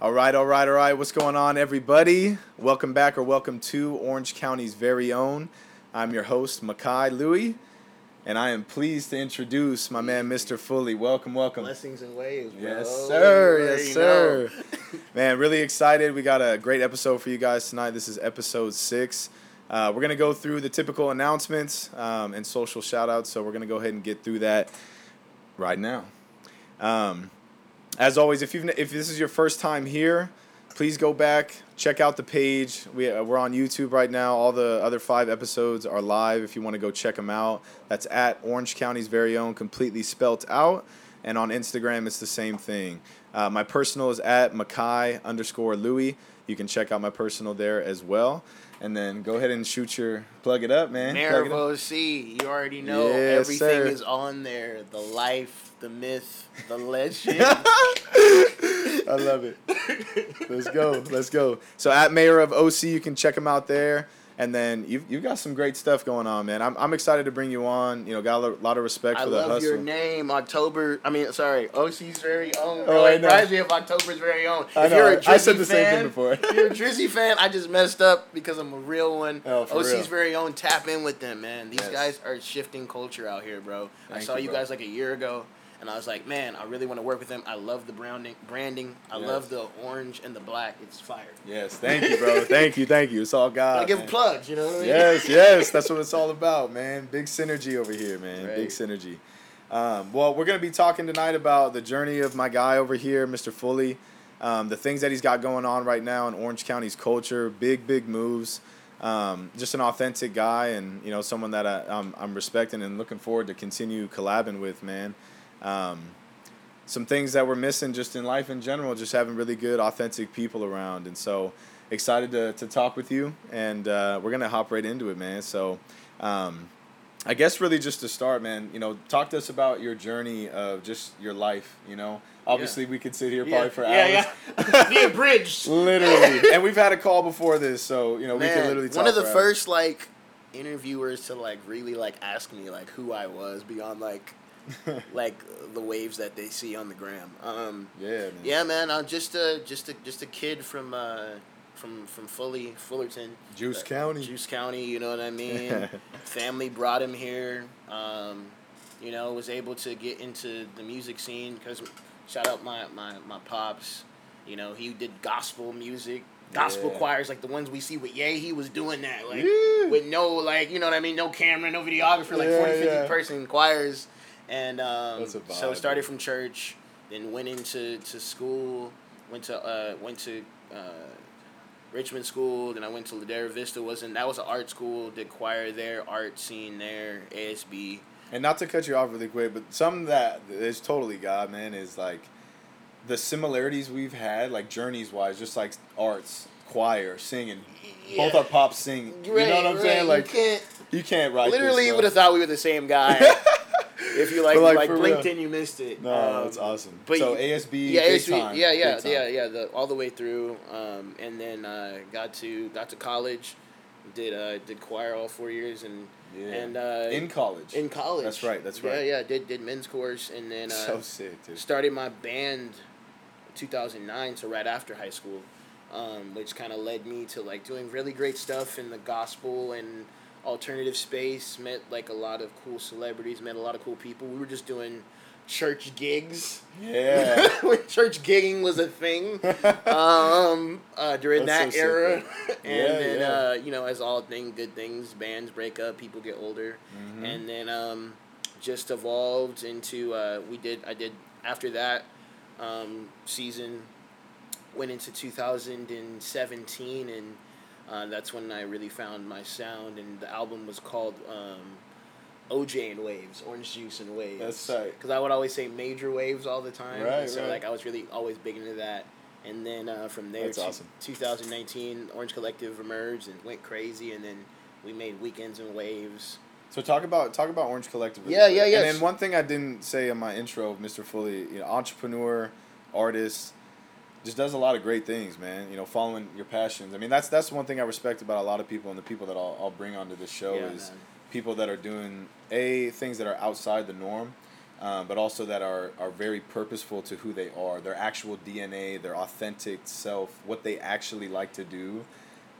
All right, all right, all right. What's going on, everybody? Welcome back or welcome to Orange County's very own. I'm your host, Makai Louie, and I am pleased to introduce my man, Mr. Fully. Welcome, welcome. Blessings and waves, bro. Yes, sir. Yes, sir. Man, really excited. We got a great episode for you guys tonight. This is episode six. Uh, we're going to go through the typical announcements um, and social shout outs. So we're going to go ahead and get through that right now. Um, as always, if, you've, if this is your first time here, please go back, check out the page. We, uh, we're on YouTube right now. All the other five episodes are live if you want to go check them out. That's at Orange County's very own, completely spelt out. And on Instagram, it's the same thing. Uh, my personal is at Makai underscore Louie. You can check out my personal there as well. And then go ahead and shoot your plug it up, man. Of it you already know Yes, everything sir. is on there. The life, the myth, the legend. I love it. Let's go. Let's go. So at Mayor of OC, you can check him out there. And then you've, you've got some great stuff going on, man. I'm, I'm excited to bring you on. You know, got a lot of respect I for the love hustle. your name, October. I mean, sorry, OC's very own. Oh, Bro, I it know. reminds me of October's very own. I if you're a know. Drizzy I said the same thing fan, before. if you're a Drizzy fan, I just messed up because I'm a real one. Oh, for OC's real. very own. Tap in with them, man. These Yes. guys are shifting culture out here, bro. I saw you, you, guys like a year ago. And I was like, man, I really want to work with them. I love the branding. Branding. I Yes. love the orange and the black. It's fire. Yes, thank you, bro. thank you, thank you. It's all God. I give plugs, you know what I mean? yes, yes, that's what it's all about, man. Big synergy over here, man. Big synergy. Um, well, we're gonna be talking tonight about the journey of my guy over here, Mr. Fully. Um, the things that he's got going on right now in Orange County's culture, big, big moves. Um, just an authentic guy, and you know, someone that I, I'm, I'm respecting and looking forward to continue collabing with, man. Um, some things that we're missing just in life in general, just having really good, authentic people around. And so excited to, to talk with you. And uh, we're going to hop right into it, man. So um, I guess really just to start, man, you know, talk to us about your journey of just your life, you know. Obviously, we could sit here probably for hours. yeah, yeah. the abridged. literally. and we've had a call before this, so, you know, we Man, can literally talk one of the for hours. first like interviewers to like really like ask me like who I was beyond like like the waves that they see on the gram. Um, Yeah, man. yeah, man, I'm just a just a just a kid from uh, from from Fully Fullerton, Juice Uh, County. Juice County. You know what I mean? Family brought him here. Um, you know, was able to get into the music scene because shout out my, my my pops. You know, he did gospel music, gospel Yeah. choirs like the ones we see with Ye. He was doing that like Yeah. with no like you know what I mean, no camera, no videographer, like Yeah, 40, 50 yeah. person choirs. And um, so started from church, then went into to school, went to uh, went to uh, Richmond School. Then I went to Ladera Vista. wasn't That was an art school. Did choir there, art scene there, ASB. And not to cut you off really quick, but something that is totally God, man, is like the similarities we've had, like journeys wise, just like arts, choir, singing. Both Yeah. our pops sing. you know what I'm right. saying? Like you can't. you can't write. Literally, you would have thought we were the same guy. if you like, like, like, blinked real. in, you missed it. No, Um, that's awesome. but so you- ASB, yeah, ASB, time, yeah, yeah, yeah, yeah, the all the way through, um, and then uh, got to got to college, did uh, did choir all four years, and Yeah. and uh, in college. in college. That's right, that's right. Yeah, yeah, did did men's course, and then uh, so sick, dude. started my band, two thousand nine, so right after high school, um, which kind of led me to like doing really great stuff in the gospel and alternative space. Met like a lot of cool celebrities, met a lot of cool people. We were just doing church gigs. Yeah. when church gigging was a thing um, uh, during That's that so era. and Yeah, then, yeah. Uh, you know, as all thing, good things, bands break up, people get older. Mhm. And then um, just evolved into, uh, we did, I did, after that um, season, went into 2017 and uh, that's when I really found my sound and the album was called um, OJ and Waves, Orange Juice and Waves. That's tight. Because I would always say major waves all the time. Right, and so right. like I was really always big into that. And then uh, from there, to awesome. 2019, Orange Collective emerged and went crazy, and then we made Weekends and Waves. So talk about talk about Orange Collective. Yeah, yeah, yeah. And then one thing I didn't say in my intro of Mr. Fully, you know, entrepreneur, artist, just does a lot of great things, man. You know, following your passions. I mean, that's that's one thing I respect about a lot of people and the people that I'll, I'll bring onto this show Yeah, is man. people that are doing a things that are outside the norm, um, but also that are are very purposeful to who they are, their actual DNA, their authentic self, what they actually like to do,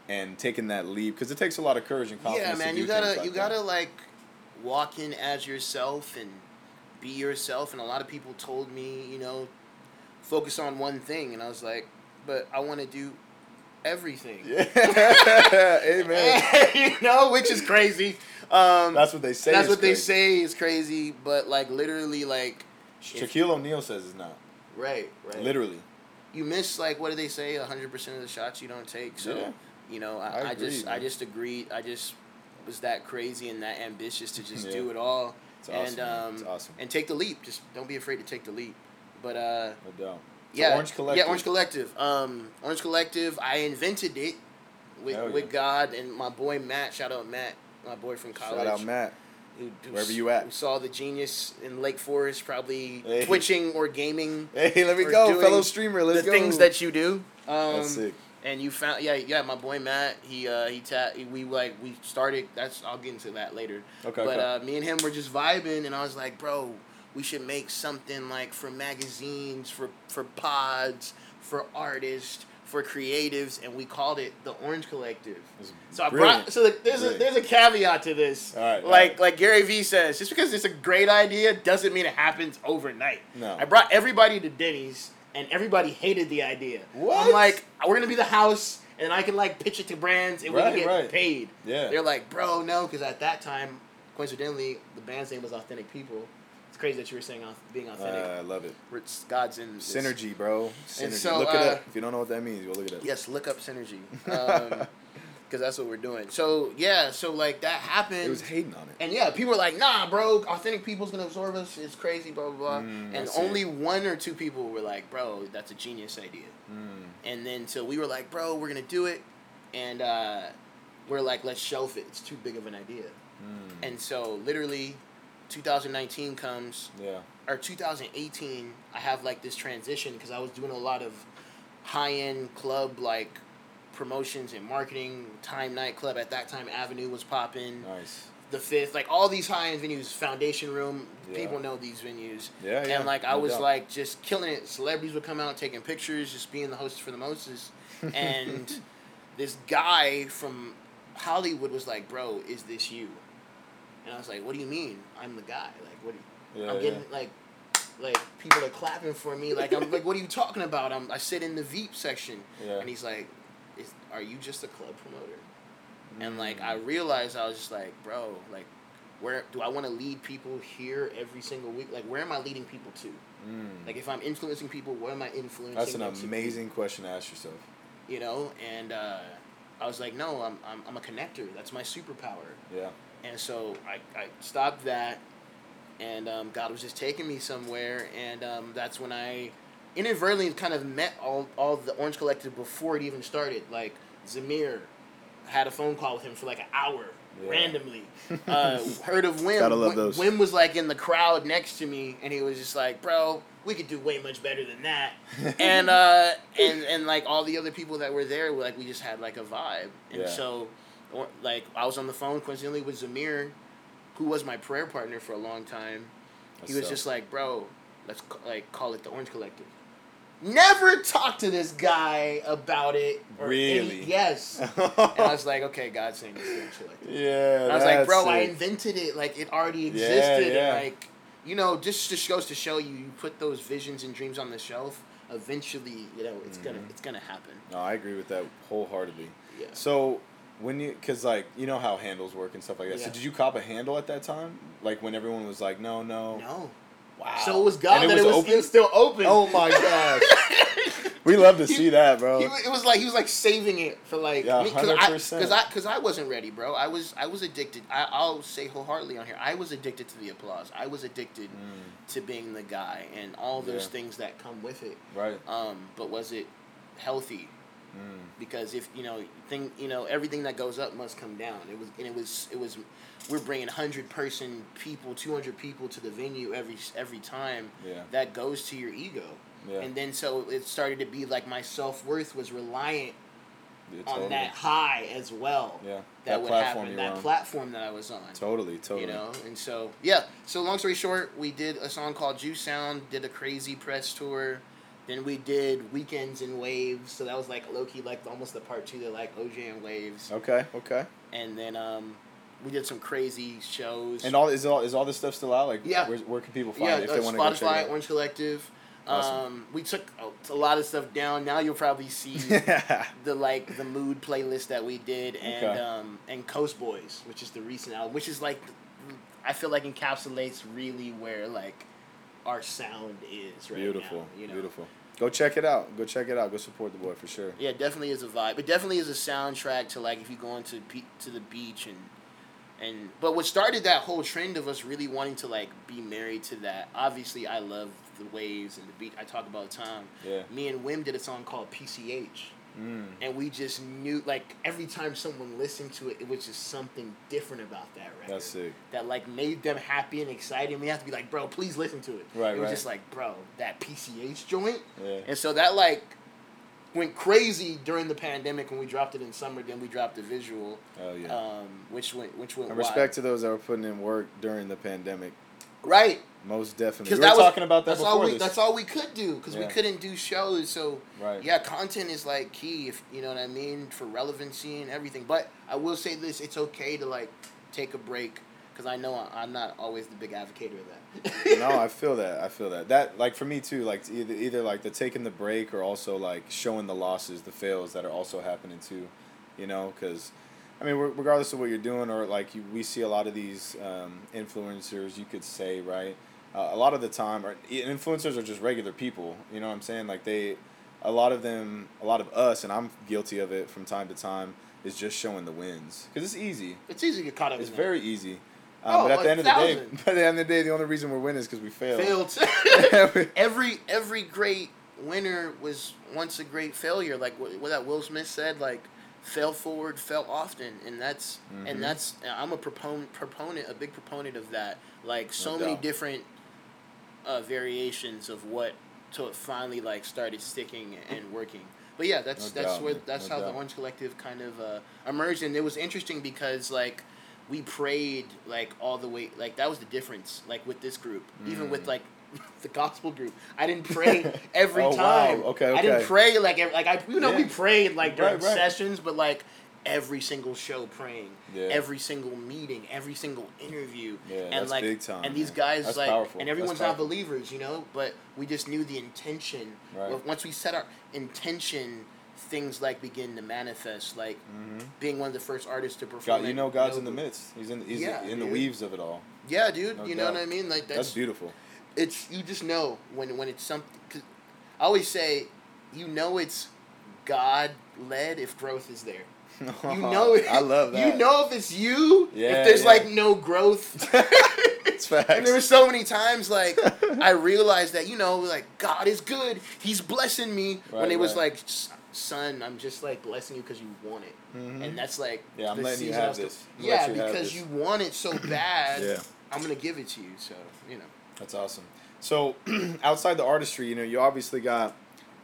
and taking that leap because it takes a lot of courage and confidence. Yeah, man, you gotta like you that. gotta like walk in as yourself and be yourself. And a lot of people told me, you know, focus on one thing, and I was like, but I want to do everything. Yeah, amen. you know, which is crazy. Um, That's what they say. that's what they say is crazy, but like literally, like Shaquille O'Neal says it's not. right, right. Literally. you miss like what do they say? hundred percent of the shots you don't take. So Yeah. you know, I I, I, agree, just I just agreed. I just was that crazy and that ambitious to just Yeah. do it all It's and man. um it's awesome. and take the leap. Just don't be afraid to take the leap. But uh, no doubt. So yeah, Orange Collective. yeah, Orange Collective. Um, Orange Collective. I invented it with yeah. with God and my boy Matt. Shout out Matt, my boy from college. Shout out Matt. who- who Wherever you at. Who saw the genius in Lake Forest, probably Hey. twitching or gaming. Hey, let me go, fellow streamer. Let's the go. things that you do. Um, That's sick. And you found yeah yeah my boy Matt he uh he ta- we like we started that's I'll get into that later. Okay. But okay. uh, me and him were just vibing, and I was like, bro, we should make something like for magazines, for for pods, for artists, for creatives, and we called it the Orange Collective. So I brought so the, there's a there's a caveat to this. Right, like right. like Gary Vee says, just because it's a great idea doesn't mean it happens overnight. No. I brought everybody to Denny's, and everybody hated the idea. What? I'm like, we're gonna be the house, and I can like pitch it to brands, and we can get right. paid. Yeah. They're like, bro, no, because at that time, coincidentally, the band's name was Authentic People. It's crazy that you were saying auth- being Uh, authentic. I love it. It's God's in this. Synergy, bro. Synergy. so, look it uh, up. If you don't know what that means, go look it up. Yes, look up synergy. Um, because that's what we're doing. So yeah, so like that happened. It was hating on it. And yeah, people were like, "Nah, bro, authentic people's gonna absorb us. It's crazy, blah blah blah." Mm, and see. only one or two people were like, "Bro, that's a genius idea." Mm. And then so we were like, "Bro, we're gonna do it," and uh, we're like, "Let's shelf it. It's too big of an idea." Mm. And so literally, 2019 comes Yeah. or 2018. I have like this transition because I was doing a lot of high end club like promotions and marketing. Time nightclub at that time, Avenue was popping Nice. the fifth, like all these high end venues, Foundation Room, Yeah. people know these venues. Yeah, yeah. And like I no was doubt. like just killing it. Celebrities would come out taking pictures, just being the host for the Moses. And this guy from Hollywood was like, "Bro, is this you?" And I was like, "What do you mean? I'm the guy. Like, what? You, Yeah, I'm getting like." Like people are clapping for me. Like I'm like, what are you talking about? I'm I sit in the VIP section, Yeah. and he's like, is, "Are you just a club promoter?" And like Mm. I realized I was just like, bro, like where do I want to lead people here every single week? Like where am I leading people to? Mm. Like if I'm influencing people, what am I influencing? That's an them to amazing question to ask yourself. You know, and uh, I was like, no, I'm, I'm I'm a connector. That's my superpower. Yeah. And so I, I stopped that, and um, God was just taking me somewhere, and um, that's when I inadvertently kind of met all, all the Orange Collective before it even started. Like Zamir, had a phone call with him for like an hour Yeah. randomly. Uh, heard of Wim. Gotta love Wim- those. Wim was like in the crowd next to me, and he was just like, "Bro, we could do way much better than that." and uh, and and like all the other people that were there, were like we just had like a vibe, and Yeah. so or, like I was on the phone coincidentally with Zamir, who was my prayer partner for a long time. That's he was dope. just like, "Bro, let's ca- like call it the Orange Collective." Never talk to this guy about it. or any- Really? yes. and I was like, "Okay, God's saying it's the Orange Collective." yeah. And I was like, bro, I invented it. Like it already existed. yeah. And like, you know, just just goes to show you, you put those visions and dreams on the shelf. Eventually, you know, it's gonna Mhm. it's gonna happen. No, I agree with that wholeheartedly. Yeah. So when you, cause like you know how handles work and stuff like that. Yeah. So did you cop a handle at that time? Like when everyone was like, no, no. No. Wow. So it was God And that it was, open? it was still open. Oh my gosh. we love to see that, bro. He, it was like he was like saving it for like Yeah, because I because I because I wasn't ready, bro. I was I was addicted. I, I'll say wholeheartedly on here. I was addicted to the applause. I was addicted Mm, to being the guy and all those Yeah. things that come with it. right. Um, but was it healthy? Mm, because if you know thing you know everything that goes up must come down it was and it was it was we're bringing 100 person people 200 people to the venue every every time yeah. that goes to your ego Yeah. and then so it started to be like my self-worth was reliant Yeah, on that high as well. Yeah, That, that would platform happen. That on. platform that I was on. Totally, totally. You know, and so yeah. So long story short, we did a song called Juice Sound. Did a crazy press tour. Then we did Weekends and Waves. So that was like low key, like almost the part two, that like OJ and Waves. Okay, okay. And then um, we did some crazy shows. And all is all is all this stuff still out? Like, Yeah. Where, where can people find yeah, it if uh, they want to go check Spotify, it out? Orange Collective. Awesome. Um, we took a, a lot of stuff down. Now you'll probably see the like the mood playlist that we did and Okay. um and Coast Boys, which is the recent album, which is like I feel like encapsulates really where like our sound is right beautiful, now. You know? beautiful. Go check it out. Go check it out. Go support the boy for sure. Yeah, definitely is a vibe. It definitely is a soundtrack to like if you go into pe- to the beach and and but what started that whole trend of us really wanting to like be married to that. Obviously, I love the waves and the beach. I talk about time. Yeah. Me and Wim did a song called PCH. Mm. and we just knew like every time someone listened to it it was just something different about that record That's sick. that like made them happy and excited and we have to be like bro please listen to it Right, it was right. just like bro that pch joint Yeah. and so that like went crazy during the pandemic when we dropped it in summer then we dropped the visual Oh yeah. um which went which went and respect to those that were putting in work during the pandemic. right Most definitely. because We were that was talking about that that's before all we this. that's all we could do because we couldn't do shows so right. yeah, content is like key if you know what I mean for relevancy and everything. But I will say this: it's okay to like take a break because I know I'm not always the big advocate of that. no, I feel that. I feel that. That like for me too. Like either either like the taking the break or also like showing the losses, the fails that are also happening too. You know, because I mean, regardless of what you're doing, or like you, we see a lot of these um, influencers. You could say right. Uh, a lot of the time, or influencers are just regular people. You know what I'm saying? Like they, a lot of them, a lot of us, and I'm guilty of it from time to time. Is just showing the wins because it's easy. it's easy to get caught up. It's very easy. Um, Oh, but at the end of the day, thousand. but at the end of the day, the only reason we're winning is because we failed. failed. every every great winner was once a great failure. Like what, what that Will Smith said, like fail forward, fail often, and that's Mhm. and that's I'm a proponent proponent a big proponent of that. Like so many different uh, variations of what till it finally like started sticking and working. But yeah, that's No that's doubt, where that's No how the doubt. Orange Collective kind of uh, emerged, and it was interesting because like we prayed like all the way like that was the difference like with this group even with Mm. like the gospel group I didn't pray every Oh, wow. time Okay, I didn't pray like every, like I you know we prayed like during Right, right. sessions but like every single show praying Yeah. every single meeting every single interview Yeah, and that's like big time, and these guys That's like powerful. and everyone's not believers you know but we just knew the intention Right. Once we set our intention things like begin to manifest like Mhm. being one of the first artists to perform God, you know, God's in the midst. He's in. He's Yeah, in the dude. weaves of it all. Yeah, dude. No you know what I mean? Like That's, that's, beautiful. It's you just know when when it's something. Cause I always say, you know, it's God led if growth is there. You know, it, I love that. You know if it's you. Yeah, if there's yeah. like no growth. it's facts. and there were so many times like I realized that you know like God is good. He's blessing me when Right, it was like. "S- Son, I'm just like blessing you because you want it, Mhm. and that's like Yeah, I'm letting you have this. Yeah, you because you want it so bad. Yeah. I'm gonna give it to you. So you know. That's awesome. So, outside the artistry, you know, you obviously got,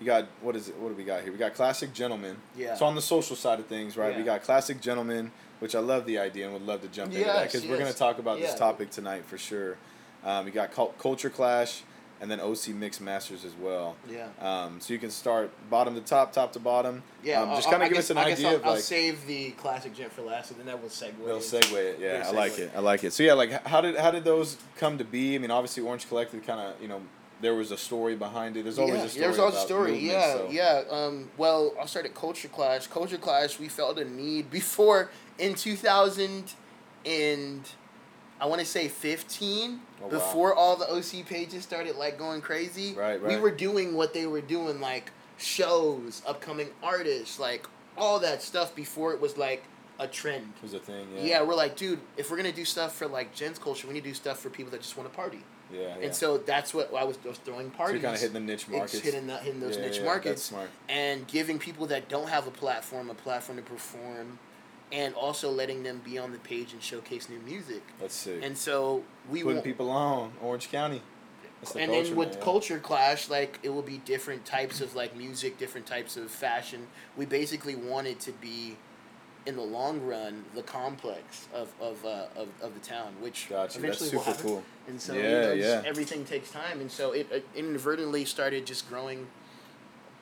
you got what is it? What do we got here? We got classic gentlemen. Yeah. So on the social side of things, right? We got classic gentlemen, which I love the idea and would love to jump into that Yes, because we're going to talk about this topic tonight for sure. Um, we got Cul- culture clash and then OC mixed masters as well. Yeah. Um, so you can start bottom to top, top to bottom. Yeah, Um, just kind of give guess- us an I guess idea I'll, of I'll save the classic gent for last, and then that will segue. They'll segue it. Yeah, I like it. I like it. So yeah, like how did how did those come to be? I mean, obviously Orange Collective kind of you know there was a story behind it. There's always yeah, a story. There's always a story. movement, yeah, so- yeah. Um, well, I'll start at Culture Clash. Culture Clash, we felt a need before in 2000 and I want to say 15. Oh, wow. before all the OC pages started like going crazy. Right, We were doing what they were doing, like shows, upcoming artists, like all that stuff before it was like a trend. was a thing. Yeah. Yeah. we're like, dude, if we're gonna do stuff for like gents culture, we need to do stuff for people that just want to party. Yeah. yeah. And so that's what I was, I was throwing So parties. you're kind of hitting the niche markets. It's hitting, the, hitting those Yeah, niche yeah, markets That's smart. and giving people that don't have a platform a platform to perform, and also letting them be on the page and showcase new music. Let's see. And so we Putting want people on Orange County. The and culture, then with man, culture clash like it will be different types of like music different types of fashion we basically wanted to be in the long run the complex of of, uh, of, of the town which Gotcha. That's eventually will super happen. cool. and so Yeah, you know, yeah. everything takes time and so it, it inadvertently started just growing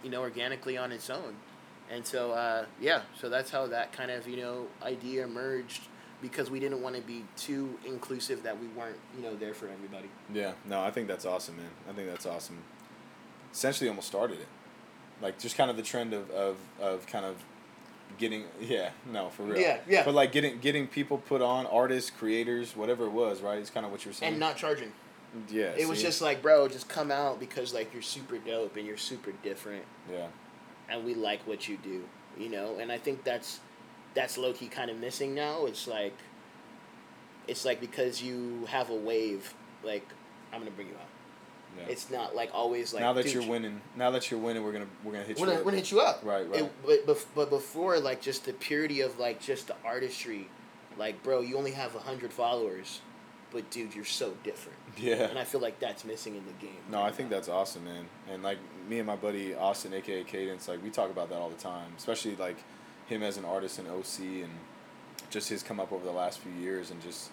you know organically on its own and so uh, yeah so that's how that kind of you know idea emerged because we didn't want to be too inclusive that we weren't you know there for everybody. Yeah, no, I think that's awesome, man. I think that's awesome. Essentially, almost started it, like just kind of the trend of of, of kind of getting yeah no for real. Yeah, yeah. but like getting getting people put on artists creators whatever it was right? It's kind of what you're saying. And not charging. Yeah It was just like, bro, just come out because like you're super dope and you're super different, yeah and we like what you do, you know. And I think that's that's low key kind of missing now. It's like, it's like because you have a wave, like I'm gonna bring you out. yeah It's not like always like now that you're winning now that you're winning we're gonna we're gonna hit We're you gonna, up. we're gonna hit you up. Right, right. It, but, but before, like, just the purity of, like, just the artistry. Like, bro, you only have 100 followers, but, dude, you're so different. yeah And I feel like that's missing in the game. No, I think that's awesome, man. And like me and my buddy Austin, aka Cadence, like we talk about that all the time. Especially like him as an artist in OC and just his come up over the last few years and just.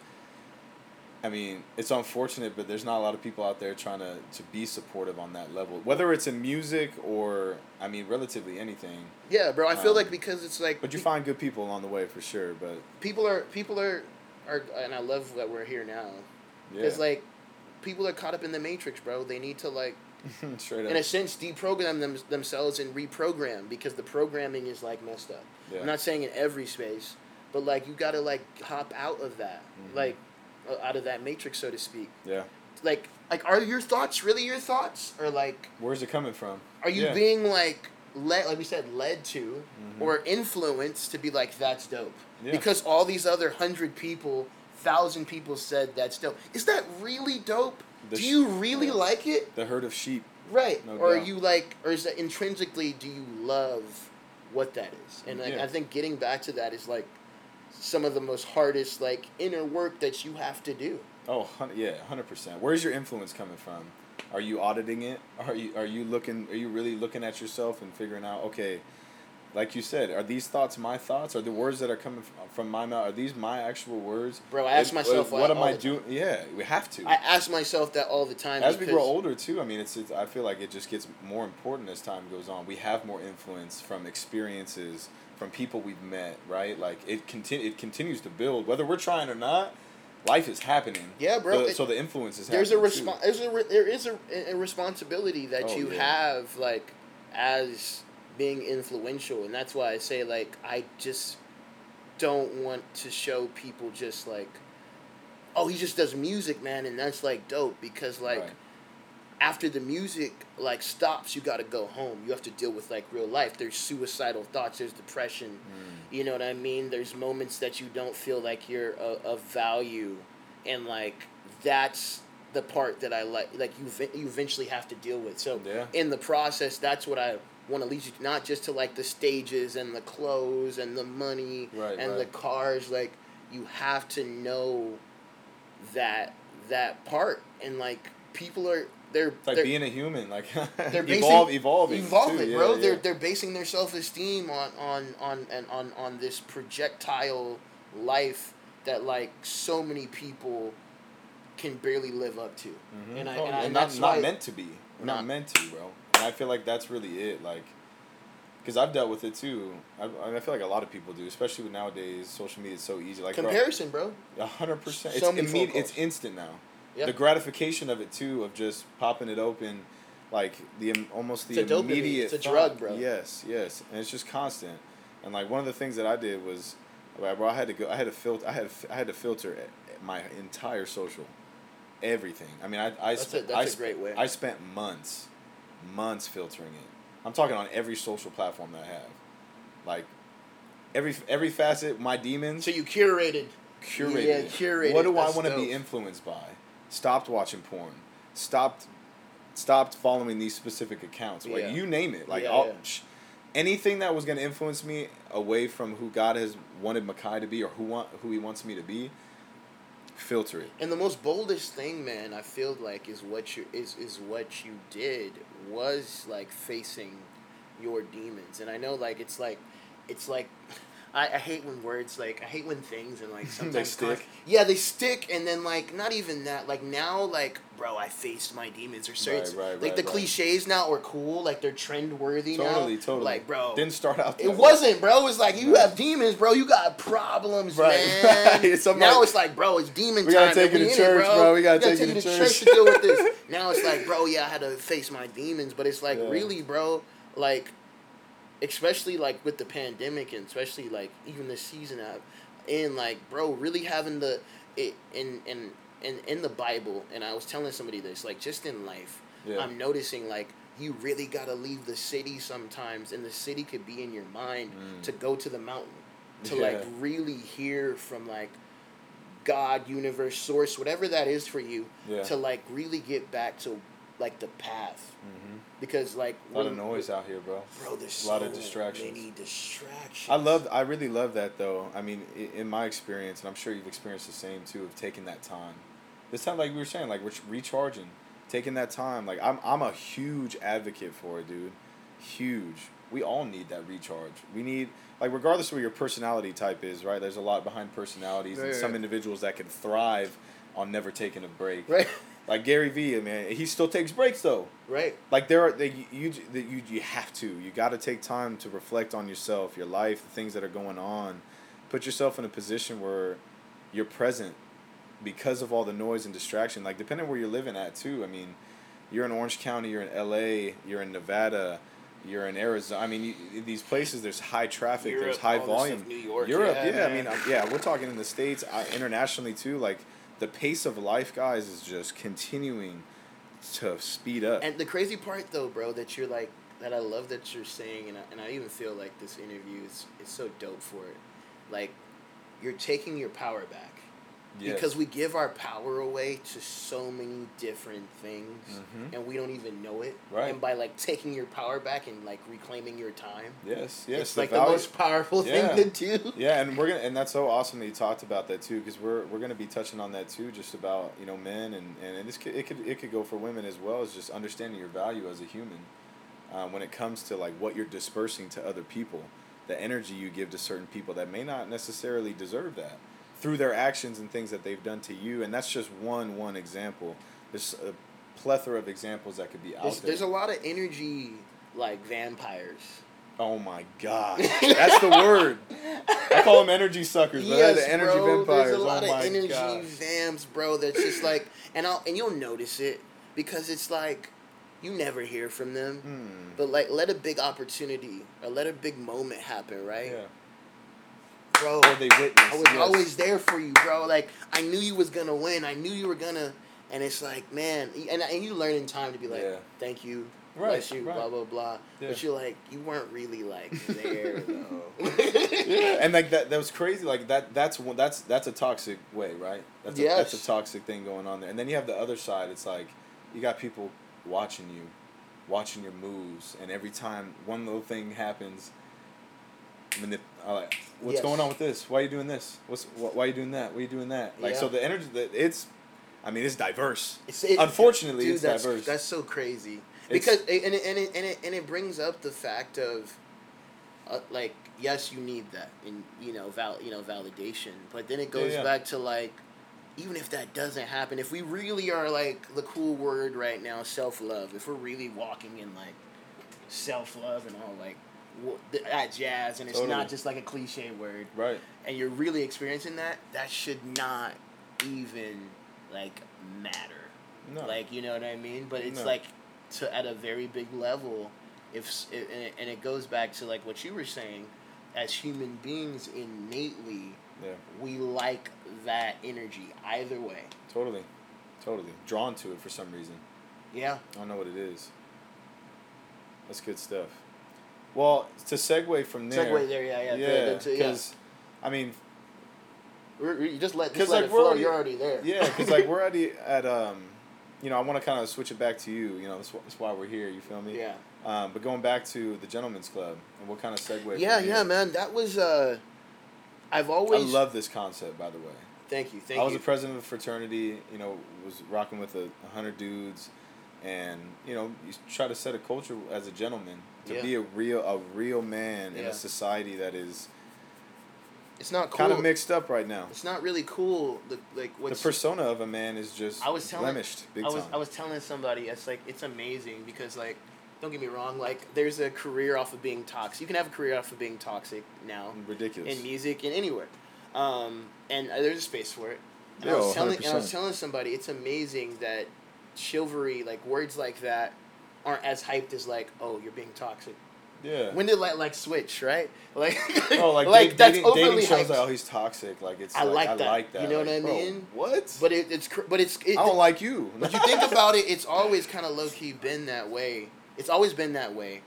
I mean, it's unfortunate, but there's not a lot of people out there trying to, to be supportive on that level. Whether it's in music or, I mean, relatively anything. Yeah, bro. I feel Um, like because it's like. But you pe- find good people along the way for sure. But people are people are are and I love that we're here now yeah, because like people are caught up in the matrix, bro. They need to like straight in a sense deprogram them themselves and reprogram because the programming is like messed up. Yeah. I'm not saying in every space, but like you got to like hop out of that, Mhm. like out of that matrix, so to speak. Yeah. Like like are your thoughts really your thoughts or like Where's it coming from? are you Yeah. being like led like we said led to Mhm. or influenced to be like that's dope Yeah. because all these other hundred people thousand people said that's dope is that really dope The do you really yeah. like it the herd of sheep? right No or are you like or is that intrinsically do you love what that is and like Yeah. i think getting back to that is like some of the most hardest like inner work that you have to do Oh, yeah, hundred percent. Where's your influence coming from? Are you auditing it? Are you are you looking? Are you really looking at yourself and figuring out? Okay, like you said, are these thoughts my thoughts? Are the words that are coming from my mouth? Are these my actual words? Bro, I ask It- myself uh, what all am I doing? Yeah, we have to. i ask myself that all the time as we grow older too, I mean, it's, it's I feel like it just gets more important as time goes on. We have more influence from experiences, from people we've met, right? Like it continue it continues to build, whether we're trying or not. Life is happening. Yeah, bro, The- it- so the influence is there's a response there's a re- there is a, a responsibility that Oh, you yeah. have like as being influential and that's why i say like i just don't want to show people just like oh he just does music man and that's like dope because like Right. after the music like stops you got to go home you have to deal with like real life there's suicidal thoughts there's depression Mm. you know what I mean? There's moments that you don't feel like you're of, of value, and like that's the part that I like. Like you, you eventually have to deal with. So Yeah. in the process, that's what I want to lead you. Not just to like the stages and the clothes and the money Right, and the cars. Like you have to know that that part, and like people are they're It's like they're, being a human, like they're basing, evolve, evolving, evolving, bro. Yeah, They're they're basing their self esteem on on on and on on this projectile life that like so many people can barely live up to. Mhm. And I Oh, and, I, and not, that's not why meant to be. Not, Not- meant to, bro. And I feel like that's really it. Like, because I've dealt with it too. I, I I feel like a lot of people do, especially with nowadays. Social media is so easy. Like, comparison, bro. A hundred percent. It's immediate. It's instant now. Yeah. The gratification of it too, of just popping it open, like the almost the It's a immediate. It's a thought. drug, bro. Yes, yes, and it's just constant. And like one of the things that I did was, bro, I had to go. I had to filter. I had I had to filter my entire social, everything. I mean, I I That's sp- a- that's I a sp- great way. I spent months, months filtering it. I'm talking on every social platform that I have, like. Every every facet, my demons So you curated. curated. Yeah, curated. What do I want to be influenced by? Stopped watching porn. Stopped stopped following these specific accounts. Like Yeah. you name it. Like Yeah, all, yeah. sh- anything that was going to influence me away from who God has wanted Makai to be or who want who he wants me to be. filter it. And the most boldest thing, man, I feel like is what you is is what you did was like facing your demons. And I know like it's like it's like I, I hate when words like I hate when things and like sometimes con- stick. yeah, they stick and then like not even that. Like now like bro, I faced my demons or certain Right, right, like right, the cliches now are cool, like they're trend worthy now. Totally, totally. Like bro Didn't start out. it way. wasn't, bro. It was like you have demons, bro. You got problems, Right, man. now it's like, bro, it's demon We gotta time. take you to church, bro. We gotta take you to church. to deal with this. Now it's like, bro, yeah, I had to face my demons, but it's like, Yeah. really, bro, like, especially like with the pandemic and especially like even this season out, and like, bro, really having the it in in in in the Bible, and I was telling somebody this, like, just in life, Yeah. I'm noticing like. You really gotta leave the city sometimes, and the city could be in your mind Mm. to go to the mountain to Yeah. like really hear from like God, universe, source, whatever that is for you, Yeah. to like really get back to like the path. hmm Because like A lot of noise out here, bro. bro. There's A lot of so distractions. Many distractions. I love. I really love that though. I mean, in my experience, and I'm sure you've experienced the same too, of taking that time. This time, like we were saying, like we're recharging, taking that time. Like I'm, I'm a huge advocate for it, dude. Huge. We all need that recharge. We need, like, regardless of what your personality type is, right? There's a lot behind personalities, Yeah, and yeah, some yeah. individuals that can thrive on never taking a break. Right. Like Gary Vee, man, he still takes breaks though. Right. Like there are they, you you you you have to. You got to take time to reflect on yourself, your life, the things that are going on. Put yourself in a position where you're present because of all the noise and distraction. Like depending where you're living at too. I mean, you're in Orange County, you're in L.A., you're in Nevada, you're in Arizona. I mean, you, these places there's high traffic, there's high volume. stuff, New York, Europe, yeah, yeah. I mean, uh, yeah, we're talking in the states, uh, internationally too. Like the pace of life, guys, is just continuing to speed up. And the crazy part though, bro, that you're like that I love that you're saying, and I, and I even feel like this interview is it's so dope for it. Like you're taking your power back. Yes. because we give our power away to so many different things Mhm. and we don't even know it Right. and by like taking your power back and like reclaiming your time Yes, yes. it's like the most powerful Yeah. thing to do Yeah, and we're gonna, and that's so awesome that you talked about that too, because we're we're gonna be touching on that too, just about you know men and and, and this could, it could it could go for women as well as just understanding your value as a human, um, when it comes to like what you're dispersing to other people, the energy you give to certain people that may not necessarily deserve that, through their actions and things that they've done to you, and that's just one one example. There's a plethora of examples that could be out there's, there. there's a lot of energy like vampires Oh my god, that's the word. I call them energy suckers, but yes, the energy bro, vampires. There's a lot oh of my energy god. vamps, bro. That's just like, and I'll and you'll notice it because it's like, you never hear from them, Hmm. but like let a big opportunity or let a big moment happen, right? Yeah. Bro. Or they witness. I was yes. always there for you, bro. Like I knew you was gonna win. I knew you were gonna, and it's like, man, and and you learn in time to be like, Yeah. thank you, Right, bless you, right. blah blah blah. Yeah. But you're like, you weren't really like there though. Yeah, and like that that was crazy. Like that that's one that's that's a toxic way, right? That's a, that's a toxic thing going on there. And then you have the other side. It's like you got people watching you, watching your moves, and every time one little thing happens, manip- like, what's Yes. going on with this? Why are you doing this? What's wh- why are you doing that? Why are you doing that? Like so the energy that it's, I mean, it's diverse. It's, it, Unfortunately, dude, it's that's, diverse. That's so crazy It's- because and it, and it and it and it brings up the fact of, uh, like yes, you need that and you know val you know validation, but then it goes yeah. back to like. Even if that doesn't happen, if we really are like the cool word right now, self love. If we're really walking in like self love and all like that jazz, and it's Totally. not just like a cliche word, right. and you're really experiencing that, that should not even like matter. No. Like you know what I mean? But it's No. like to at a very big level. If and, it, and it goes back to like what you were saying, as human beings innately yeah. we like that energy either way. Totally. Totally. Drawn to it for some reason. Yeah. I don't know what it is. That's good stuff. Well, to segue from there. Segue there, yeah, yeah. the- Yeah, the- yeah. because, I mean, We're- we- you just let just let like, it flow. already- You're already there. yeah, because like we're already at um, you know, I want to kind of switch it back to you. You know, that's, that's why we're here. You feel me? Yeah. Um, but going back to the gentlemen's club and what kind of segue? Yeah, yeah, man. That was uh, I've always. I love this concept, by the way. Thank you. Thank you. I was you. a president of a fraternity. You know, was rocking with a, a hundred dudes, and you know, you try to set a culture as a gentleman to Yeah. be a real a real man in a society that is it's not cool. kind of mixed up right now. It's not really cool. The, like The persona of a man is just I was telling blemished big I was time. I was telling somebody it's like it's amazing because like don't get me wrong like there's a career off of being toxic. You can have a career off of being toxic now Ridiculous. in music and anywhere, um, and uh, there's a space for it. And I was telling and I was telling somebody it's amazing that chivalry like words like that aren't as hyped as like oh you're being toxic. yeah. When did like like switch right like oh, like, like da- that's dating, dating shows hyped. like, oh, he's toxic. Like it's I like, like I that. like that. You know what Like, I bro, mean? What? but it, it's cr- but it's it, I don't like you. But you think about it, it's always kind of low key been that way. It's always been that way.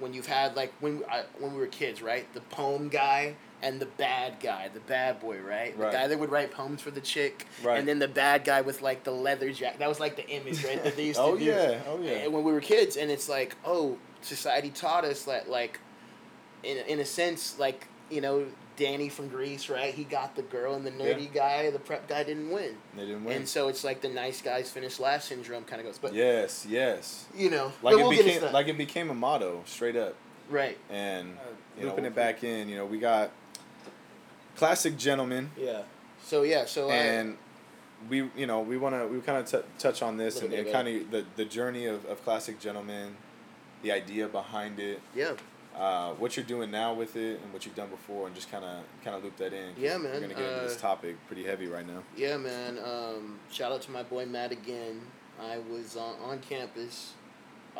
When you've had like when I, when we were kids, right? The poem guy and the bad guy, the bad boy, right? The Right. guy that would write poems for the chick, Right. and then the bad guy with like the leather jacket. That was like the image, right? That they used oh to do. yeah, oh yeah. And when we were kids, and it's like, oh, society taught us that, like, in in a sense, like you know, Danny from Grease, right? He got the girl, and the nerdy guy, the prep guy, didn't win. They didn't win. And so it's like the nice guys finish last syndrome kind of goes. But yes, yes. you know, Like it we'll became like it became a motto straight up. right. And uh, you know, looping it back in, you know, we got classic gentlemen, Yeah. So yeah. So uh, and we, you know, we want to we kind of t- touch on this and, and kind of the the journey of, of classic gentlemen, the idea behind it, yeah. uh, what you're doing now with it, and what you've done before, and just kind of kind of loop that in. Yeah, man. We're gonna get into this uh, topic pretty heavy right now. Yeah, man. Um, shout out to my boy Matt again. I was on, on campus,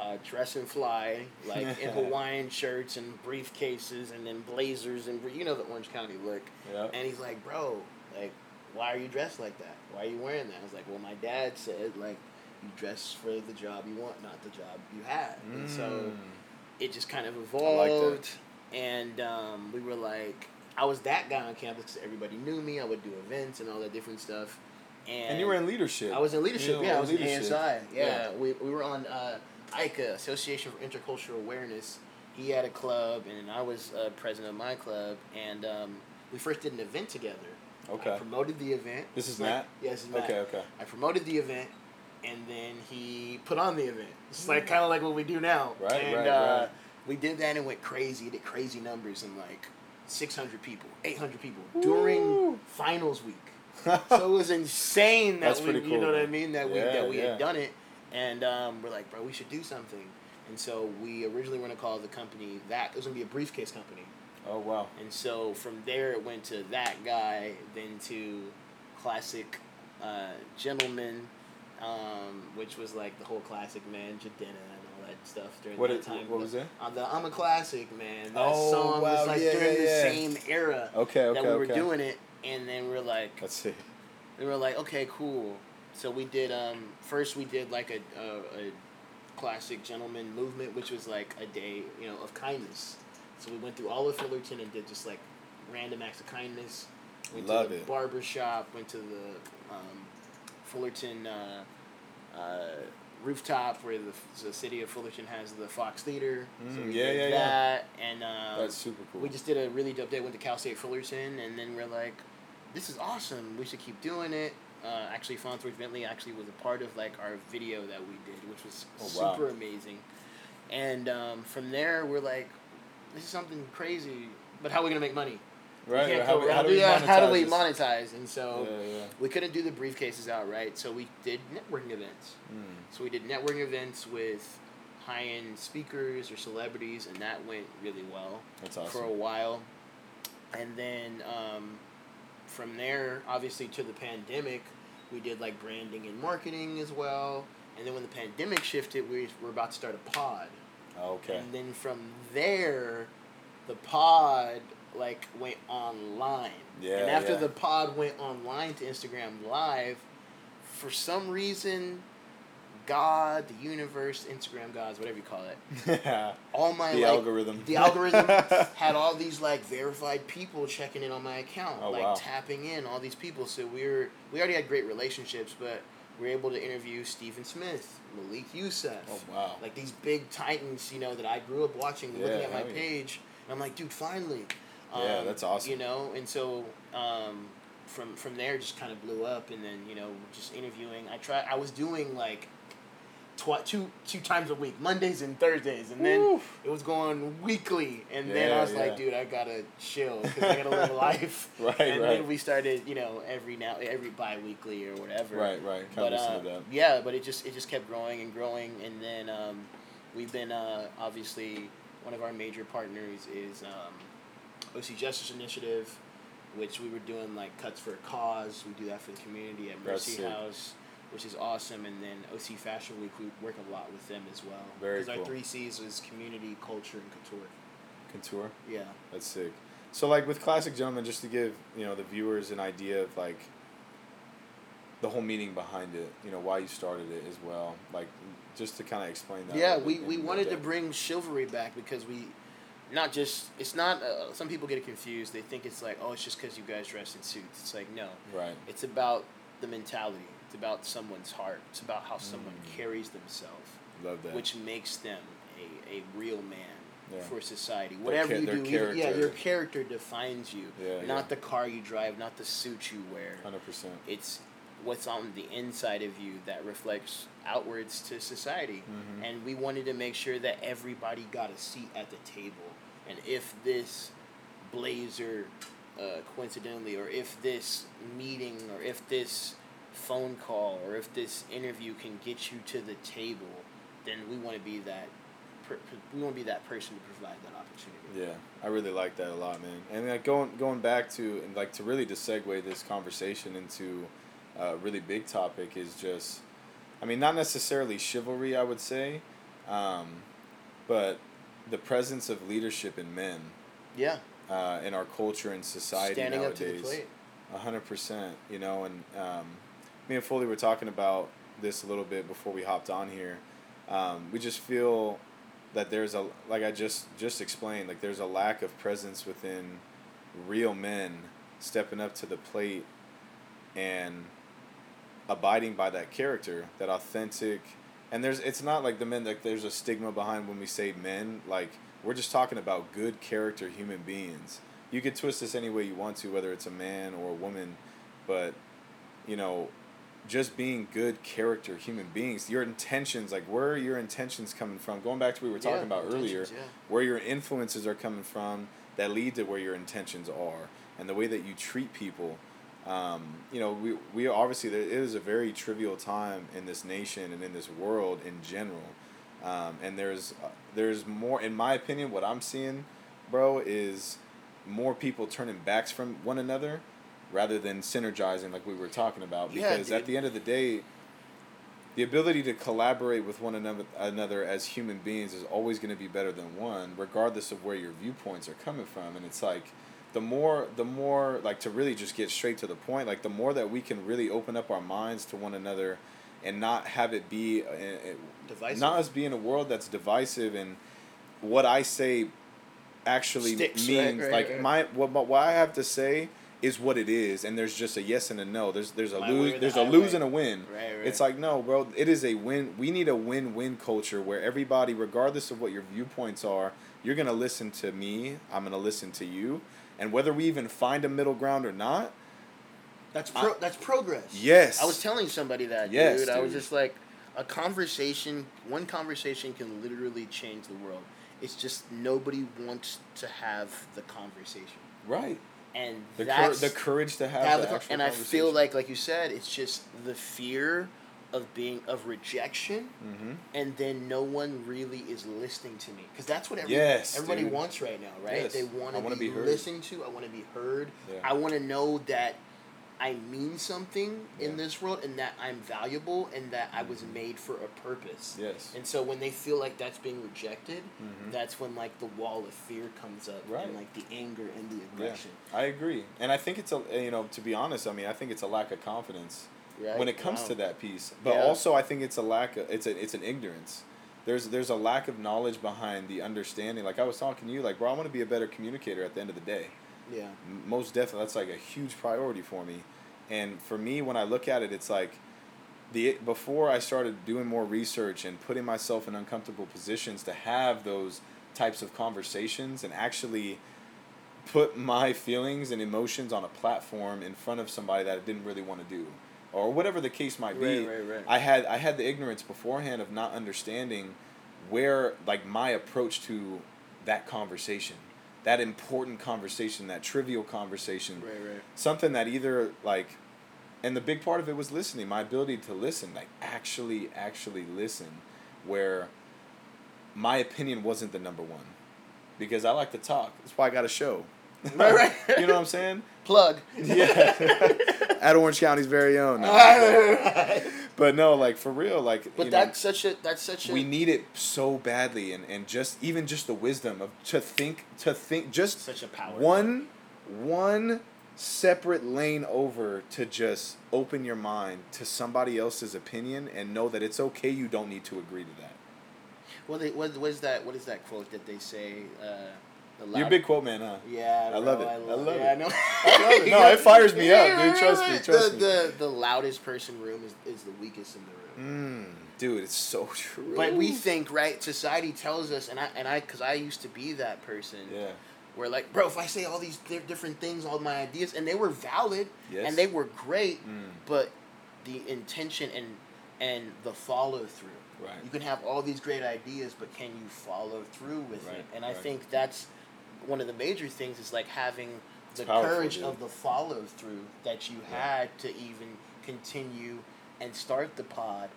uh, and fly, like in Hawaiian shirts and briefcases and then blazers and you know the Orange County look. Yeah. And he's like, bro, like, why are you dressed like that? Why are you wearing that? I was like, well, my dad said like, you dress for the job you want, not the job you have. And so Mm. it just kind of evolved, and um, we were like, I was that guy on campus everybody knew me. I would do events and all that different stuff. And, and you were in leadership. I was in leadership. You know, yeah, I was leadership. in ASI. Yeah, Yeah. we, we were on uh, ICA, Association for Intercultural Awareness. He had a club, and I was uh, president of my club, and um, we first did an event together. Okay. I Okay. promoted the event. This is Like- Yes, Yeah, Matt. Okay, okay. I promoted the event, and then he put on the event. It's like kind of like what we do now. Right, and, right, uh, right. We did that and went crazy. Did crazy numbers and like six hundred people, eight hundred people during finals week. so it was insane that That's we, pretty you know cool, what I mean, that we Yeah, that we yeah. had done it, and um, we're like, bro, we should do something. And so we originally were gonna call the company that. It was gonna be a briefcase company. oh wow. And so from there it went to that guy, then to classic uh, gentleman, um, which was like the whole classic man, Jidenna and all that stuff during What that it- time. what was it? On the I'm a classic man. That Oh, song wow, was like yeah, during yeah, the same era Okay, okay, that we were okay. doing it, and then we're like, Let's see. we were like, okay, cool. So we did. Um, first we did like a, a, a classic gentleman movement, which was like a day, you know, of kindness. So we went through all of Fullerton and did just like random acts of kindness. Went Love to the it. barber shop. Went to the um, Fullerton uh, uh, rooftop where the, the city of Fullerton has the Fox Theater. so Mm, we yeah, did yeah, yeah. and um, That's super cool. we just did a really dope day. Went to Cal State Fullerton, and then we're like, "This is awesome. We should keep doing it." Uh, actually, Fonzworth Bentley actually was a part of like our video that we did, which was Oh, wow. super amazing. And um, from there, we're like, "This is something crazy." But how are we gonna make money? Right. How, we- how do we yeah, monetize how do we monetize? And so Yeah, yeah. we couldn't do the briefcases outright, so we did networking events. Mm. So we did networking events with high end speakers or celebrities, and that went really well That's for a while. And then um, from there, obviously, to the pandemic, we did like branding and marketing as well. And then when the pandemic shifted, we were about to start a pod. Okay. And then from there, the pod like went online. Yeah, And after yeah. the pod went online to Instagram Live, for some reason, God, the universe, Instagram gods, whatever you call it, Yeah. all my the like algorithm. the algorithm had all these like verified people checking in on my account, Oh, like wow. tapping in all these people. So we were we already had great relationships, but we were able to interview Stephen Smith, Malik Yusef, Oh wow. like these big titans, you know, that I grew up watching, Yeah, looking at my yeah. page, and I'm like, dude, finally. Yeah, Um, that's awesome. You know, and so um, from from there just kind of blew up and then you know just interviewing i try i was doing like twi- two two times a week mondays and thursdays and then Oof. it was going weekly and then i was yeah. like dude i gotta chill because i gotta live life Right, and right. then we started you know every now every bi-weekly or whatever Right, right. Kind but of uh, listen that. yeah, but it just it just kept growing and growing, and then um, we've been uh, obviously one of our major partners is um, OC Justice Initiative, which we were doing like cuts for a cause. We do that for the community at Mercy sick. House, which is awesome, and then OC Fashion Week we work a lot with them as well. Very cool. Because our three C's is community, culture, and couture. Couture. Yeah. That's sick. So like with Classic Gentlemen, just to give you know the viewers an idea of like the whole meaning behind it, you know why you started it as well, like just to kind of explain that. Yeah, we, we wanted to bring chivalry back because we, not just it's not. Uh, some people get confused. They think it's like, oh, it's just because you guys dress in suits. It's like no, right. it's about the mentality. It's about someone's heart. It's about how someone Mm. carries themselves, Love that. which makes them a, a real man Yeah. for society. Whatever you do, even- yeah, your character defines you. Yeah, not yeah. the car you drive, not the suit you wear Hundred percent. it's what's on the inside of you that reflects outwards to society Mhm. and we wanted to make sure that everybody got a seat at the table and if this blazer uh, coincidentally or if this meeting or if this phone call or if this interview can get you to the table then we want to be that we want to be that person to provide that opportunity Yeah, I really like that a lot, man. And like going going back to and like to really to segue this conversation into a really big topic is just, I mean, not necessarily chivalry, I would say, um, but the presence of leadership in men yeah uh, in our culture and society standing nowadays. up to the plate A hundred percent, you know, and um, me and Foley were talking about this a little bit before we hopped on here. Um, we just feel that there's a like I just just explained, like there's a lack of presence within real men stepping up to the plate and abiding by that character, that authentic. And there's it's not like the men like there's a stigma behind when we say men. Like we're just talking about good character human beings. You could twist this any way you want to, whether it's a man or a woman, but you know, just being good character human beings. Your intentions, like where are your intentions coming from? Going back to what we were talking Yeah, about earlier, yeah. where your influences are coming from that lead to where your intentions are, and the way that you treat people. Um, you know, we we obviously there, it is a very trivial time in this nation and in this world in general, um, and there's uh, there's more, in my opinion, what I'm seeing, bro, is more people turning backs from one another rather than synergizing like we were talking about. Yeah, Because at the end of the day, the ability to collaborate with one another, another as human beings is always going to be better than one, regardless of where your viewpoints are coming from. And it's like, the more, the more, like to really just get straight to the point, like the more that we can really open up our minds to one another, and not have it be, uh, uh, Divisive. not us be in a world that's divisive and what I say actually Sticks, means right, like right. my what, what what I have to say is what it is, and there's just a yes and a no. There's there's a My lose the there's a highway. lose and a win. Right, right. It's like no, bro. It is a win. We need a win-win culture where everybody, regardless of what your viewpoints are, you're gonna listen to me. I'm gonna listen to you, and whether we even find a middle ground or not, That's pro- that's progress. Yes. I was telling somebody that, Yes, dude. I was just like, a conversation, one conversation can literally change the world. It's just nobody wants to have the conversation, right? And The cur- the courage to have, have the the- and I feel like, like you said, it's just the fear of being of rejection, Mhm. and then no one really is listening to me because that's what every, Yes, everybody dude. wants right now, right? Yes. They want to be, be listened to. I want to be heard. Yeah. I want to know that I mean something in this world and that I'm valuable and that I was made for a purpose. Yes. And so when they feel like that's being rejected, Mhm. that's when like the wall of fear comes up Right. and like the anger and the Yeah, aggression. I agree, and I think it's a you know to be honest, I mean I think it's a lack of confidence Right? when it comes Wow. to that piece, but Yeah. also I think it's a lack of it's a it's an ignorance. There's there's a lack of knowledge behind the understanding. Like I was talking to you, like bro, I want to be a better communicator at the end of the day. Yeah. Most definitely, that's like a huge priority for me, and for me when I look at it, it's like. The, before I started doing more research and putting myself in uncomfortable positions to have those types of conversations and actually put my feelings and emotions on a platform in front of somebody that I didn't really want to do or whatever the case might be. Right, right, right. I had I had the ignorance beforehand of not understanding where like my approach to that conversation, that important conversation, that trivial conversation, Right, right. something that either like and the big part of it was listening my ability to listen like actually actually listen where my opinion wasn't the number one because i like to talk that's why i got a show Right, right. you know what i'm saying Plug. yeah at orange county's very own No. But but no like for real like you know, that's such a that's such a we need it so badly and, and just even just the wisdom of to think to think just such a power. one one separate lane over to just open your mind to somebody else's opinion and know that it's okay you don't need to agree to that Well, they, what what is that? What is that quote that they say? Uh, the you're a big quote man huh Yeah, I love it. I I love, love yeah, it. I know. I love it. No, it fires me up, dude. Trust me, trust the, me. The, the loudest person room is, is the weakest in the room. mm, dude it's so true But we think, right? Society tells us, and I, and I, because I used to be that person. yeah Where like, bro, if I say all these di- different things, all my ideas, and they were valid, Yes. and they were great, Mm. but the intention and and the follow through. Right. You can have all these great ideas, but can you follow through with Right, it? And I think that's one of the major things is like having the powerful, courage dude. of the follow through that you Yeah. had to even continue and start the pod.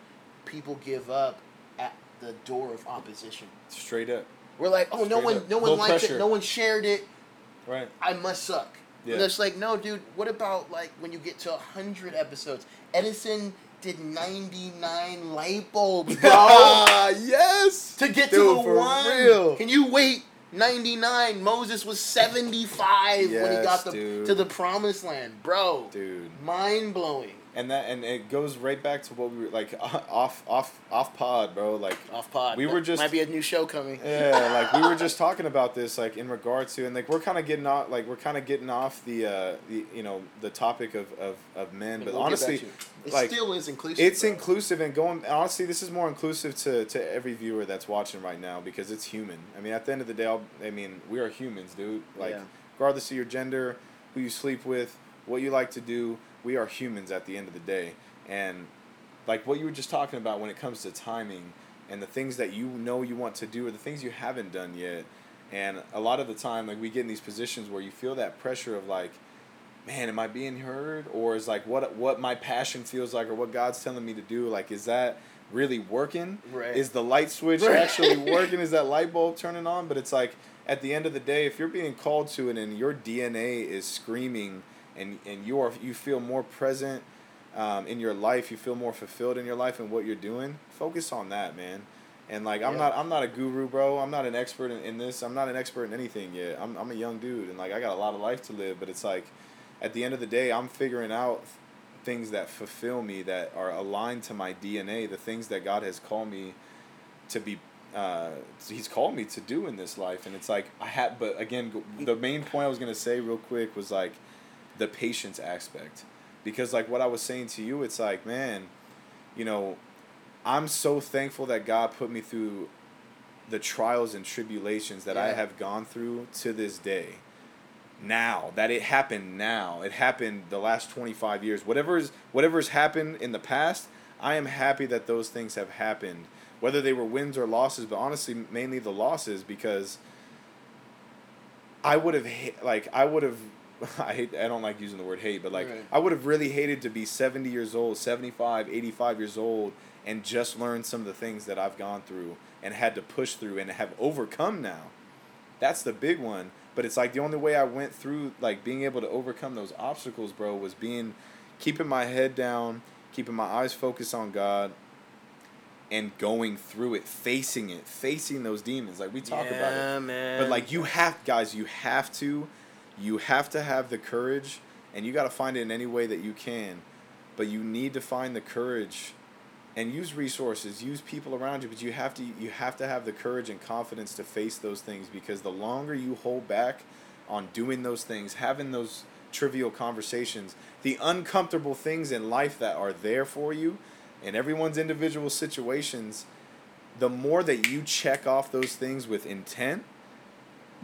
People give up at the door of opposition. straight up We're like, oh, no one, up. no one Low liked pressure. it, no one shared it. right I must suck. Yeah. And it's like, no, dude. What about like when you get to hundred episodes? Edison did ninety nine light bulbs, bro, yes to get Dude, to the one. real. Can you wait? Ninety nine. Moses was seventy five when he got the, to the promised land, bro. dude Mind blowing. And that and it goes right back to what we were like off off off pod bro like Off pod. We were just- might be a new show coming. yeah like we were just talking about this like in regard to and like we're kind of getting off like we're kind of getting off the uh the you know the topic of of, of men And but we'll honestly it like still is inclusive. it's bro. inclusive and going honestly this is more inclusive to to every viewer that's watching right now because it's human i mean at the end of the day I'll, i mean we are humans dude like Yeah. regardless of your gender who you sleep with what you like to do we are humans at the end of the day. And like what you were just talking about when it comes to timing and the things that you know you want to do or the things you haven't done yet. And a lot of the time like we get in these positions where you feel that pressure of like man am i being heard? Or is like what what my passion feels like or what god's telling me to do. Like is that really working? Right. is the light switch Right. actually working? Is that light bulb turning on? But it's like at the end of the day if you're being called to it and your dna is screaming and and you are you feel more present um, in your life you feel more fulfilled in your life and what you're doing focus on that man. And like i'm Yeah. not i'm not a guru bro. I'm not an expert in, in this. I'm not an expert in anything yet. I'm, I'm a young dude and like i got a lot of life to live but it's like at the end of the day i'm figuring out things that fulfill me that are aligned to my dna the things that god has called me to be uh, he's called me to do in this life. And it's like i had but again the main point i was going to say real quick was like the patience aspect. Because like what i was saying to you it's like man you know i'm so thankful that god put me through the trials and tribulations that i have gone through to this day. Now that it happened now. It happened the last 25 years. Whatever's whatever's happened in the past i am happy that those things have happened. Whether they were wins or losses but honestly mainly the losses because i would have like i would have i hate i don't like using the word hate but like Right. i would have really hated to be 70 years old 75 85 years old and just learn some of the things that i've gone through and had to push through and have overcome now that's the big one. But it's like the only way I went through like being able to overcome those obstacles, bro, was being keeping my head down, keeping my eyes focused on God, and going through it, facing it, facing those demons. Like we talk about it. Man. But like you have guys, you have to you have to have the courage and you got to find it in any way that you can. But you need to find the courage and use resources, use people around you, but you have to you have to have the courage and confidence to face those things because the longer you hold back on doing those things, having those trivial conversations, the uncomfortable things in life that are there for you in everyone's individual situations, the more that you check off those things with intent,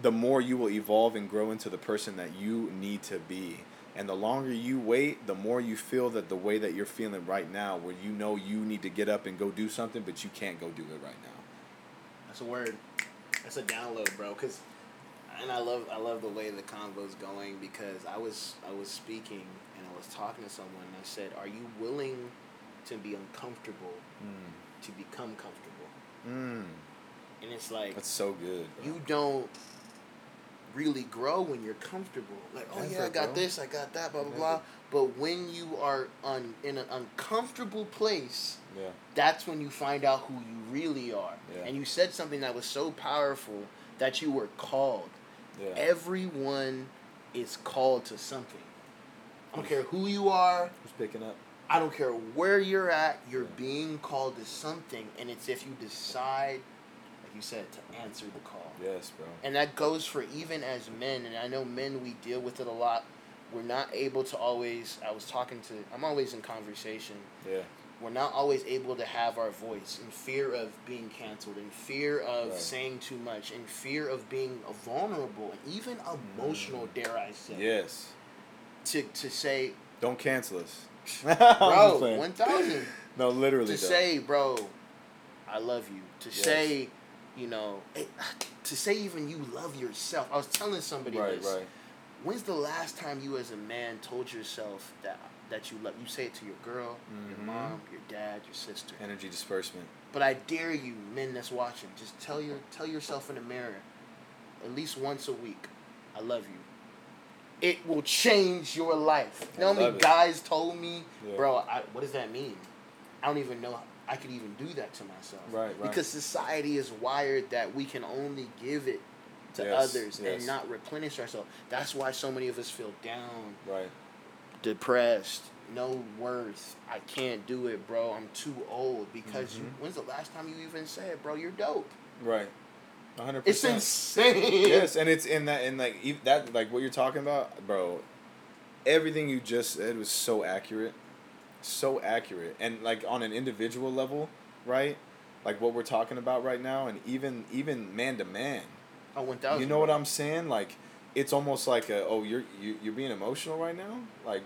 the more you will evolve and grow into the person that you need to be. And the longer you wait, the more you feel that the way that you're feeling right now, where you know you need to get up and go do something, but you can't go do it right now. That's a word. That's a download, bro. Cause, and I love I love the way the convo's going because I was I was speaking and I was talking to someone and I said, "Are you willing to be uncomfortable Mm. to become comfortable?" Mm. And it's like That's so good. bro. you don't really grow when you're comfortable. Like, oh yeah, I got bro. this, I got that, blah blah Never. blah. But when you are un, in an uncomfortable place, Yeah. that's when you find out who you really are. Yeah. And you said something that was so powerful that you were called. Yeah. Everyone is called to something. I don't care who you are. Who's picking up? I don't care where you're at. You're Yeah. being called to something, and it's if you decide, you said, to answer the call. Yes, bro. And that goes for even as men, and I know men we deal with it a lot. We're not able to always. I was talking to. I'm always in conversation. Yeah. We're not always able to have our voice in fear of being canceled, in fear of Right. saying too much, in fear of being vulnerable and even emotional. Mm. Dare I say? Yes. To to say, Don't cancel us. bro, one thousand. No, literally. to though. say, bro, I love you. To Yes. say, you know, eh, to say even you love yourself. I was telling somebody Right, this. right. When's the last time you, as a man, told yourself that that you love? You say it to your girl, your Mhm. mom, your dad, your sister. Energy disbursement. But I dare you, men that's watching, just tell your tell yourself in the mirror, at least once a week, I love you. It will change your life. You know how many guys told me, Yeah. bro? I, what does that mean? I don't even know I could even do that to myself. Right, right. Because society is wired that we can only give it to Yes, others yes. and not replenish ourselves. That's why so many of us feel down, Right. depressed, no worth. I can't do it, bro. I'm too old. Because you, Mhm. when's the last time you even said, bro, you're dope? Right. A hundred It's insane. yes, and it's in that and like that like what you're talking about, bro. Everything you just said was so accurate, so accurate, and like on an individual level, right? Like what we're talking about right now, and even even man to man. Oh, 1000. You know what I'm saying? Like it's almost like a oh you're you, you're being emotional right now, like.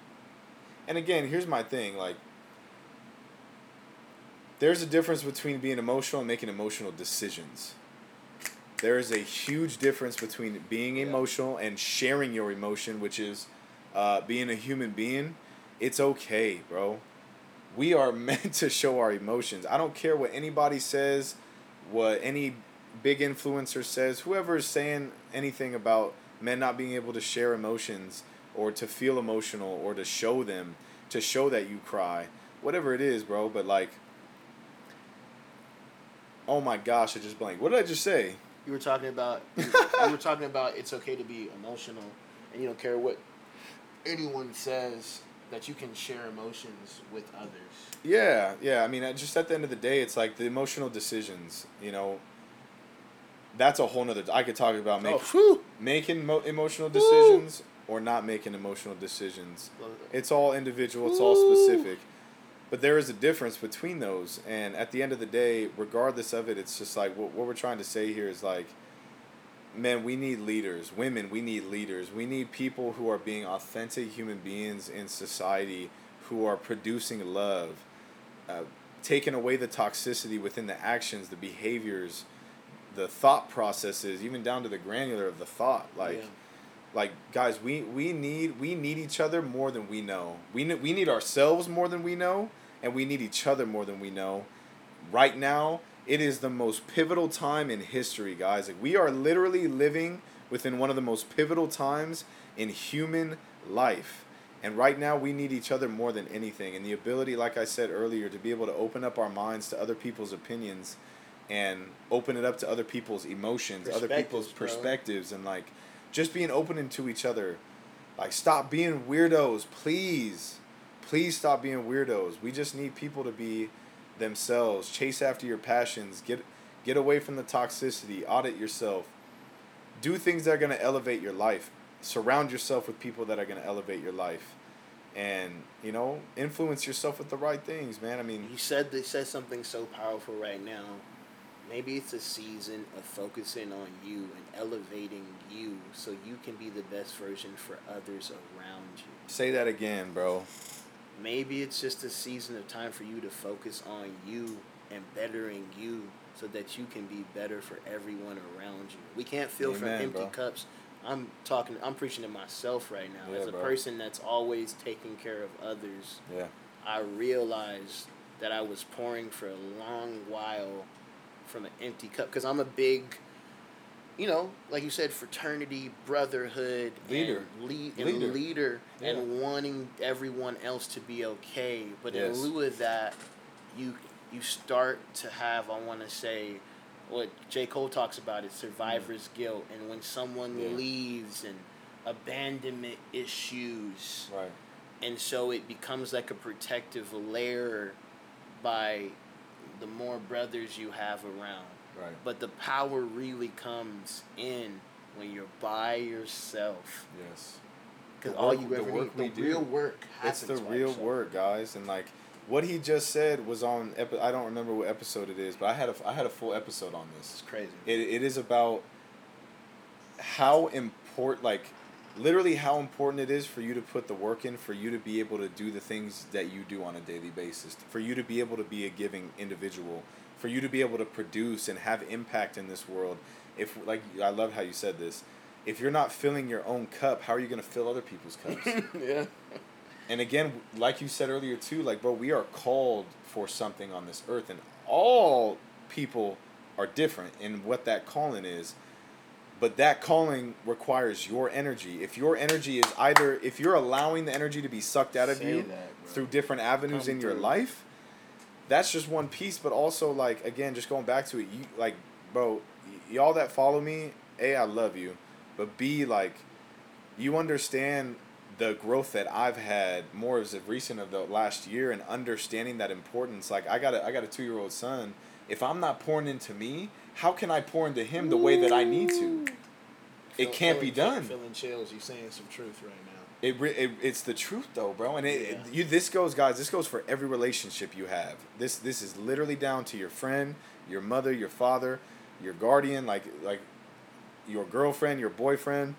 And again, here's my thing, like. There's a difference between being emotional and making emotional decisions. There is a huge difference between being Yeah. emotional and sharing your emotion, which is uh, being a human being. It's okay, bro. We are meant to show our emotions. I don't care what anybody says, what any big influencer says, whoever is saying anything about men not being able to share emotions or to feel emotional or to show them, to show that you cry, whatever it is, bro. But like, oh my gosh, I just blanked. What did I just say? You were talking about you, you were talking about it's okay to be emotional, and you don't care what anyone says. That you can share emotions with others. Yeah, yeah. I mean, just at the end of the day, it's like the emotional decisions. You know, that's a whole nother. I could talk about oh, make, oh, making mo- emotional decisions or not making emotional decisions. It's all individual. It's all specific. But there is a difference between those, and at the end of the day, regardless of it, it's just like what, what we're trying to say here is like, men, we need leaders. Women, we need leaders. We need people who are being authentic human beings in society, who are producing love, uh, taking away the toxicity within the actions, the behaviors, the thought processes, even down to the granular of the thought. Like, Yeah. like guys, we we need we need each other more than we know. We ne- we need ourselves more than we know, and we need each other more than we know. Right now, it is the most pivotal time in history, guys. Like we are literally living within one of the most pivotal times in human life. And right now, we need each other more than anything. And the ability, like I said earlier, to be able to open up our minds to other people's opinions and open it up to other people's emotions, other people's Perspectives, bro. perspectives, and like just being open to each other. Like, stop being weirdos, please. Please stop being weirdos. We just need people to be themselves. Chase after your passions. Get get away from the toxicity. Audit yourself. Do things that are gonna elevate your life. Surround yourself with people that are gonna elevate your life. And, you know, influence yourself with the right things, man. I mean he said they said something so powerful right now. maybe it's a season of focusing on you and elevating you so you can be the best version for others around you. Say that again, bro. Maybe it's just a season of time for you to focus on you and bettering you so that you can be better for everyone around you. We can't fill from empty bro. cups. I'm talking I'm preaching to myself right now Yeah, as a bro. person that's always taking care of others. Yeah. I realized that I was pouring for a long while from an empty cup because I'm a big, you know, like you said, fraternity, brotherhood, Leader. and, lead, and Leader. leader, Yeah. and wanting everyone else to be okay. But Yes. in lieu of that, you you start to have, I want to say, what J Cole talks about is survivor's mm. guilt, and when someone Yeah. leaves and abandonment issues Right. and so it becomes like a protective layer by the more brothers you have around Right. but the power really comes in when you're by yourself Yes. because all you the ever work need we the do. real work It's the real yourself. work, guys, and like what he just said was on. Epi- I don't remember what episode it is, but I had a I had a full episode on this. it's crazy It, it is about how important, like, literally how important it is for you to put the work in, for you to be able to do the things that you do on a daily basis, for you to be able to be a giving individual, for you to be able to produce and have impact in this world. If, like, I love how you said this. If you're not filling your own cup, how are you going to fill other people's cups? yeah And again, like you said earlier too, like bro, we are called for something on this earth, and all people are different in what that calling is. But that calling requires your energy. If your energy is either if you're allowing the energy to be sucked out of Say you that, through different avenues Come in your life, that's just one piece. But also like again, just going back to it, you like, bro, y- y'all that follow me, a I love you, but b like, you understand the growth that I've had more as of recent of the last year and understanding that importance. Like I got a I got a two year old son. If I'm not pouring into me, how can I pour into him the way that I need to? It Feel- can't be feeling- done. Feeling chills. You saying some truth right now. It, it it's the truth though, bro. And it, it- you this goes, guys. This goes for every relationship you have. This this is literally down to your friend, your mother, your father, your guardian, like like your girlfriend, your boyfriend,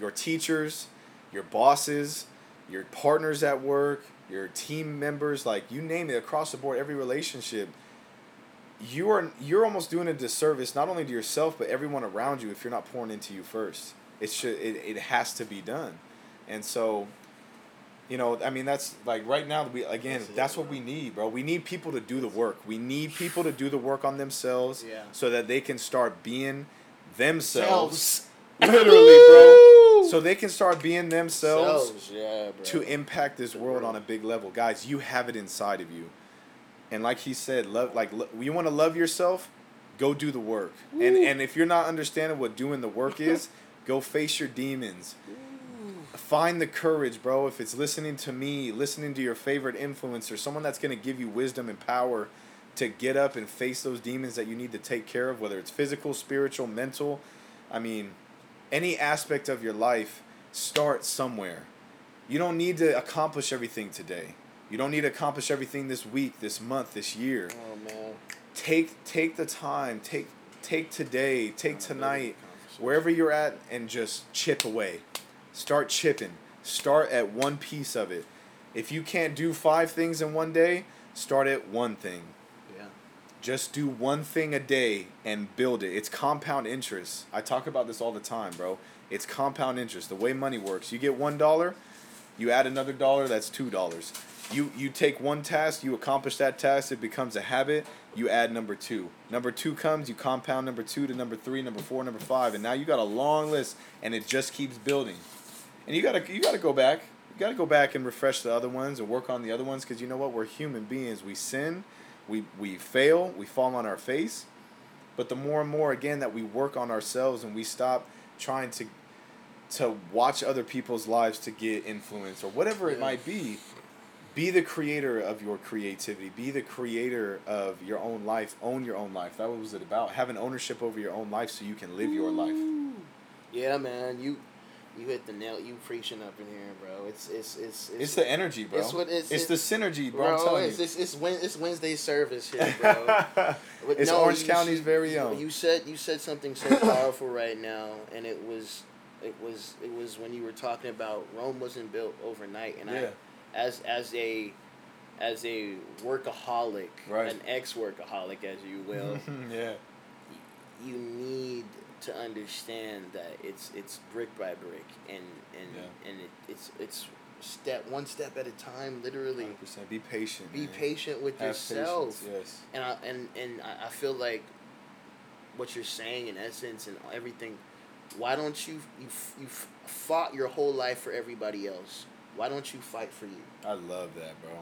your teachers, your bosses, your partners at work, your team members, like you name it across the board, every relationship. You are you're almost doing a disservice not only to yourself but everyone around you if you're not pouring into you first. It should it, it has to be done. And so you know, I mean that's like right now we again That's it, what bro. we need, bro. We need people to do the work. We need people to do the work on themselves Yeah. so that they can start being themselves. Selves. Literally, bro. So they can start being themselves yeah bro to impact this world on a big level. Guys, you have it inside of you. And like he said, love like lo- you want to love yourself, go do the work. And and if you're not understanding what doing the work is, go face your demons. Find the courage, bro. If it's listening to me, listening to your favorite influencer, someone that's going to give you wisdom and power to get up and face those demons that you need to take care of, whether it's physical, spiritual, mental. I mean, any aspect of your life, start somewhere. You don't need to accomplish everything today. You don't need to accomplish everything this week, this month, this year. oh man Take take the time, take take today, take tonight, wherever you're at and just chip away. Start chipping. Start at one piece of it. If you can't do 5 things in one day, start at one thing. Yeah. Just do one thing a day and build it. It's compound interest. I talk about this all the time, bro. It's compound interest. The way money works. You get one dollar, you add another dollar, that's two dollars. You you take one task, you accomplish that task, it becomes a habit. You add number two. Number two comes, you compound number two to number three, number four, number five, and now you got a long list, and it just keeps building. And you gotta you gotta go back. You gotta go back and refresh the other ones and work on the other ones because you know what? We're human beings. We sin, we we fail, we fall on our face. But the more and more again that we work on ourselves and we stop trying to to watch other people's lives to get influence or whatever it Yeah. might be, be the creator of your creativity. Be the creator of your own life. Own your own life. That was it about. Having ownership over your own life so you can live your life. Yeah, man. You You hit the nail. You preaching up in here, bro. It's it's it's It's the energy, bro. it's what- it's- it's the synergy, bro. bro. It's, it's it's it's Wednesday service here, bro. It's no, Orange you- County's very own. You said you said something so powerful right now, and it was it was it was when you were talking about Rome wasn't built overnight, and Yeah. I as as a as a workaholic, Right. an ex workaholic, as you will, yeah. you need to understand that it's it's brick by brick, and and Yeah. and it, it's it's step one step at a time, literally. 100%. Be patient. Be man. patient with Have yourself Patience, yes. and I and and I feel like what you're saying in essence and everything. Why don't you you you fought your whole life for everybody else? Why don't you fight for you? I love that, bro.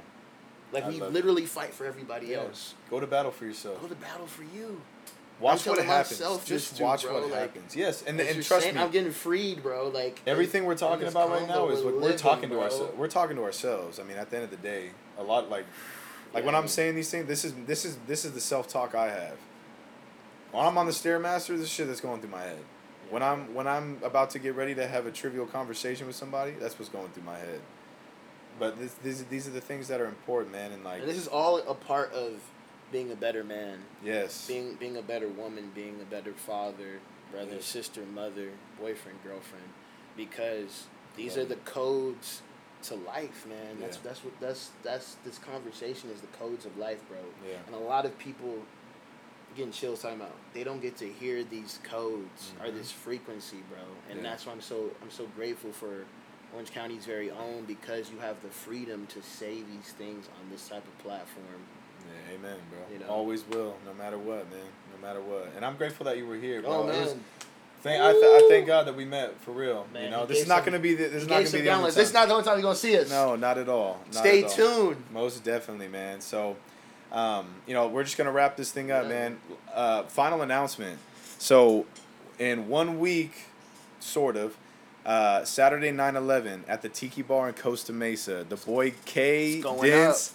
Like I we love it. literally fight for everybody Yeah. else. Go to battle for yourself. Go to battle for you. Watch what happens. Just too, watch bro, what like, happens. Yes, and and trust saying, me. I'm getting freed, bro. Like Everything we're talking about right now is we're what we're living, talking to ourselves. We're talking to ourselves. I mean, at the end of the day, a lot like like when Yeah. I'm saying these things, this is this is this is the self talk I have. When I'm on the stairmaster, this is shit that's going through my head. When I'm when I'm about to get ready to have a trivial conversation with somebody, that's what's going through my head. But this, these these are the things that are important, man. And like And this is all a part of being a better man, yes, being being a better woman, being a better father, brother, Yes. sister, mother, boyfriend, girlfriend, because these Love are the codes to life, man. That's Yeah. that's what that's that's this conversation is the codes of life, bro. Yeah. And a lot of people getting chills talking about they don't get to hear these codes or Mhm. this frequency, bro. And Yeah. that's why I'm so I'm so grateful for Orange County's very own because you have the freedom to say these things on this type of platform. Yeah, amen, bro. You know? Always will, no matter what, man. No matter what. And I'm grateful that you were here, bro. Oh man, Thank I, th- I thank God that we met for real. you Man, know, this is not going to be the, this is not going to be the only time. This is not the only time you're gonna see us. no, not at all. Not Stay at all. tuned. Most definitely, man. So, um, you know, we're just gonna wrap this thing up, Yeah. man. Uh, final announcement. So, in one week, sort of, uh, Saturday 9-11 at the Tiki Bar in Costa Mesa, the boy K going Dance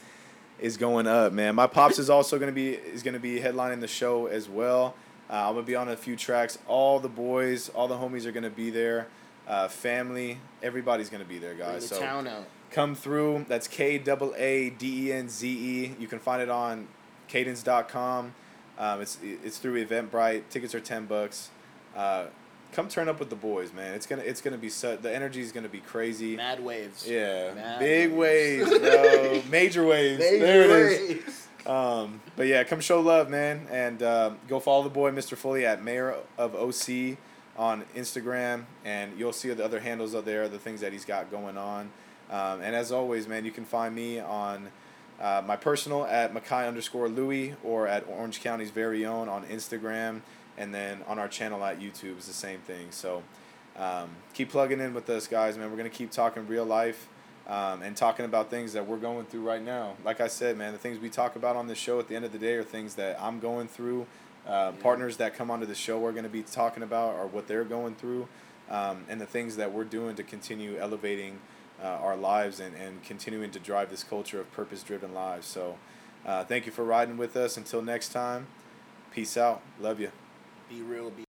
is going up, man. My pops is also gonna be is gonna be headlining the show as well. Uh, I'm gonna be on a few tracks. All the boys, all the homies are gonna be there. Uh, family, everybody's gonna be there, guys. the So town out. come through. That's K double A D E N Z E. You can find it on kaadenze.com. Um, it's it's through Eventbrite. Tickets are ten bucks. Uh, come turn up with the boys, man. It's gonna it's gonna be su- the energy is gonna be crazy. Mad waves. Yeah, Mad big waves. waves, bro. Major waves. Major there it is. waves. Um, but yeah, come show love, man, and um, go follow the boy, Mr. Foley, at Mayor of OC on Instagram, and you'll see the other handles out there, the things that he's got going on. Um, and as always, man, you can find me on uh, my personal at Mackay underscore Louis or at Orange County's very own on Instagram, and then on our channel at YouTube is the same thing. So um, keep plugging in with us, guys, man. We're gonna keep talking real life um, and talking about things that we're going through right now. Like I said, man, the things we talk about on this show at the end of the day are things that I'm going through. Uh, Partners that come onto the show are going to be talking about are what they're going through, um, and the things that we're doing to continue elevating uh, our lives and, and continuing to drive this culture of purpose driven lives. So, uh, thank you for riding with us. Until next time, peace out. Love you. Be real. Be